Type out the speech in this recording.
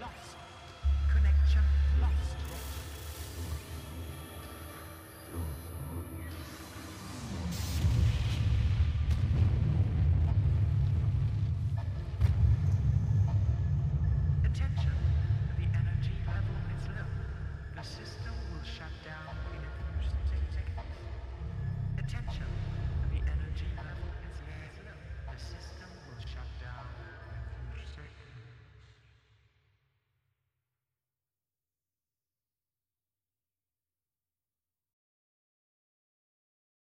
Lost.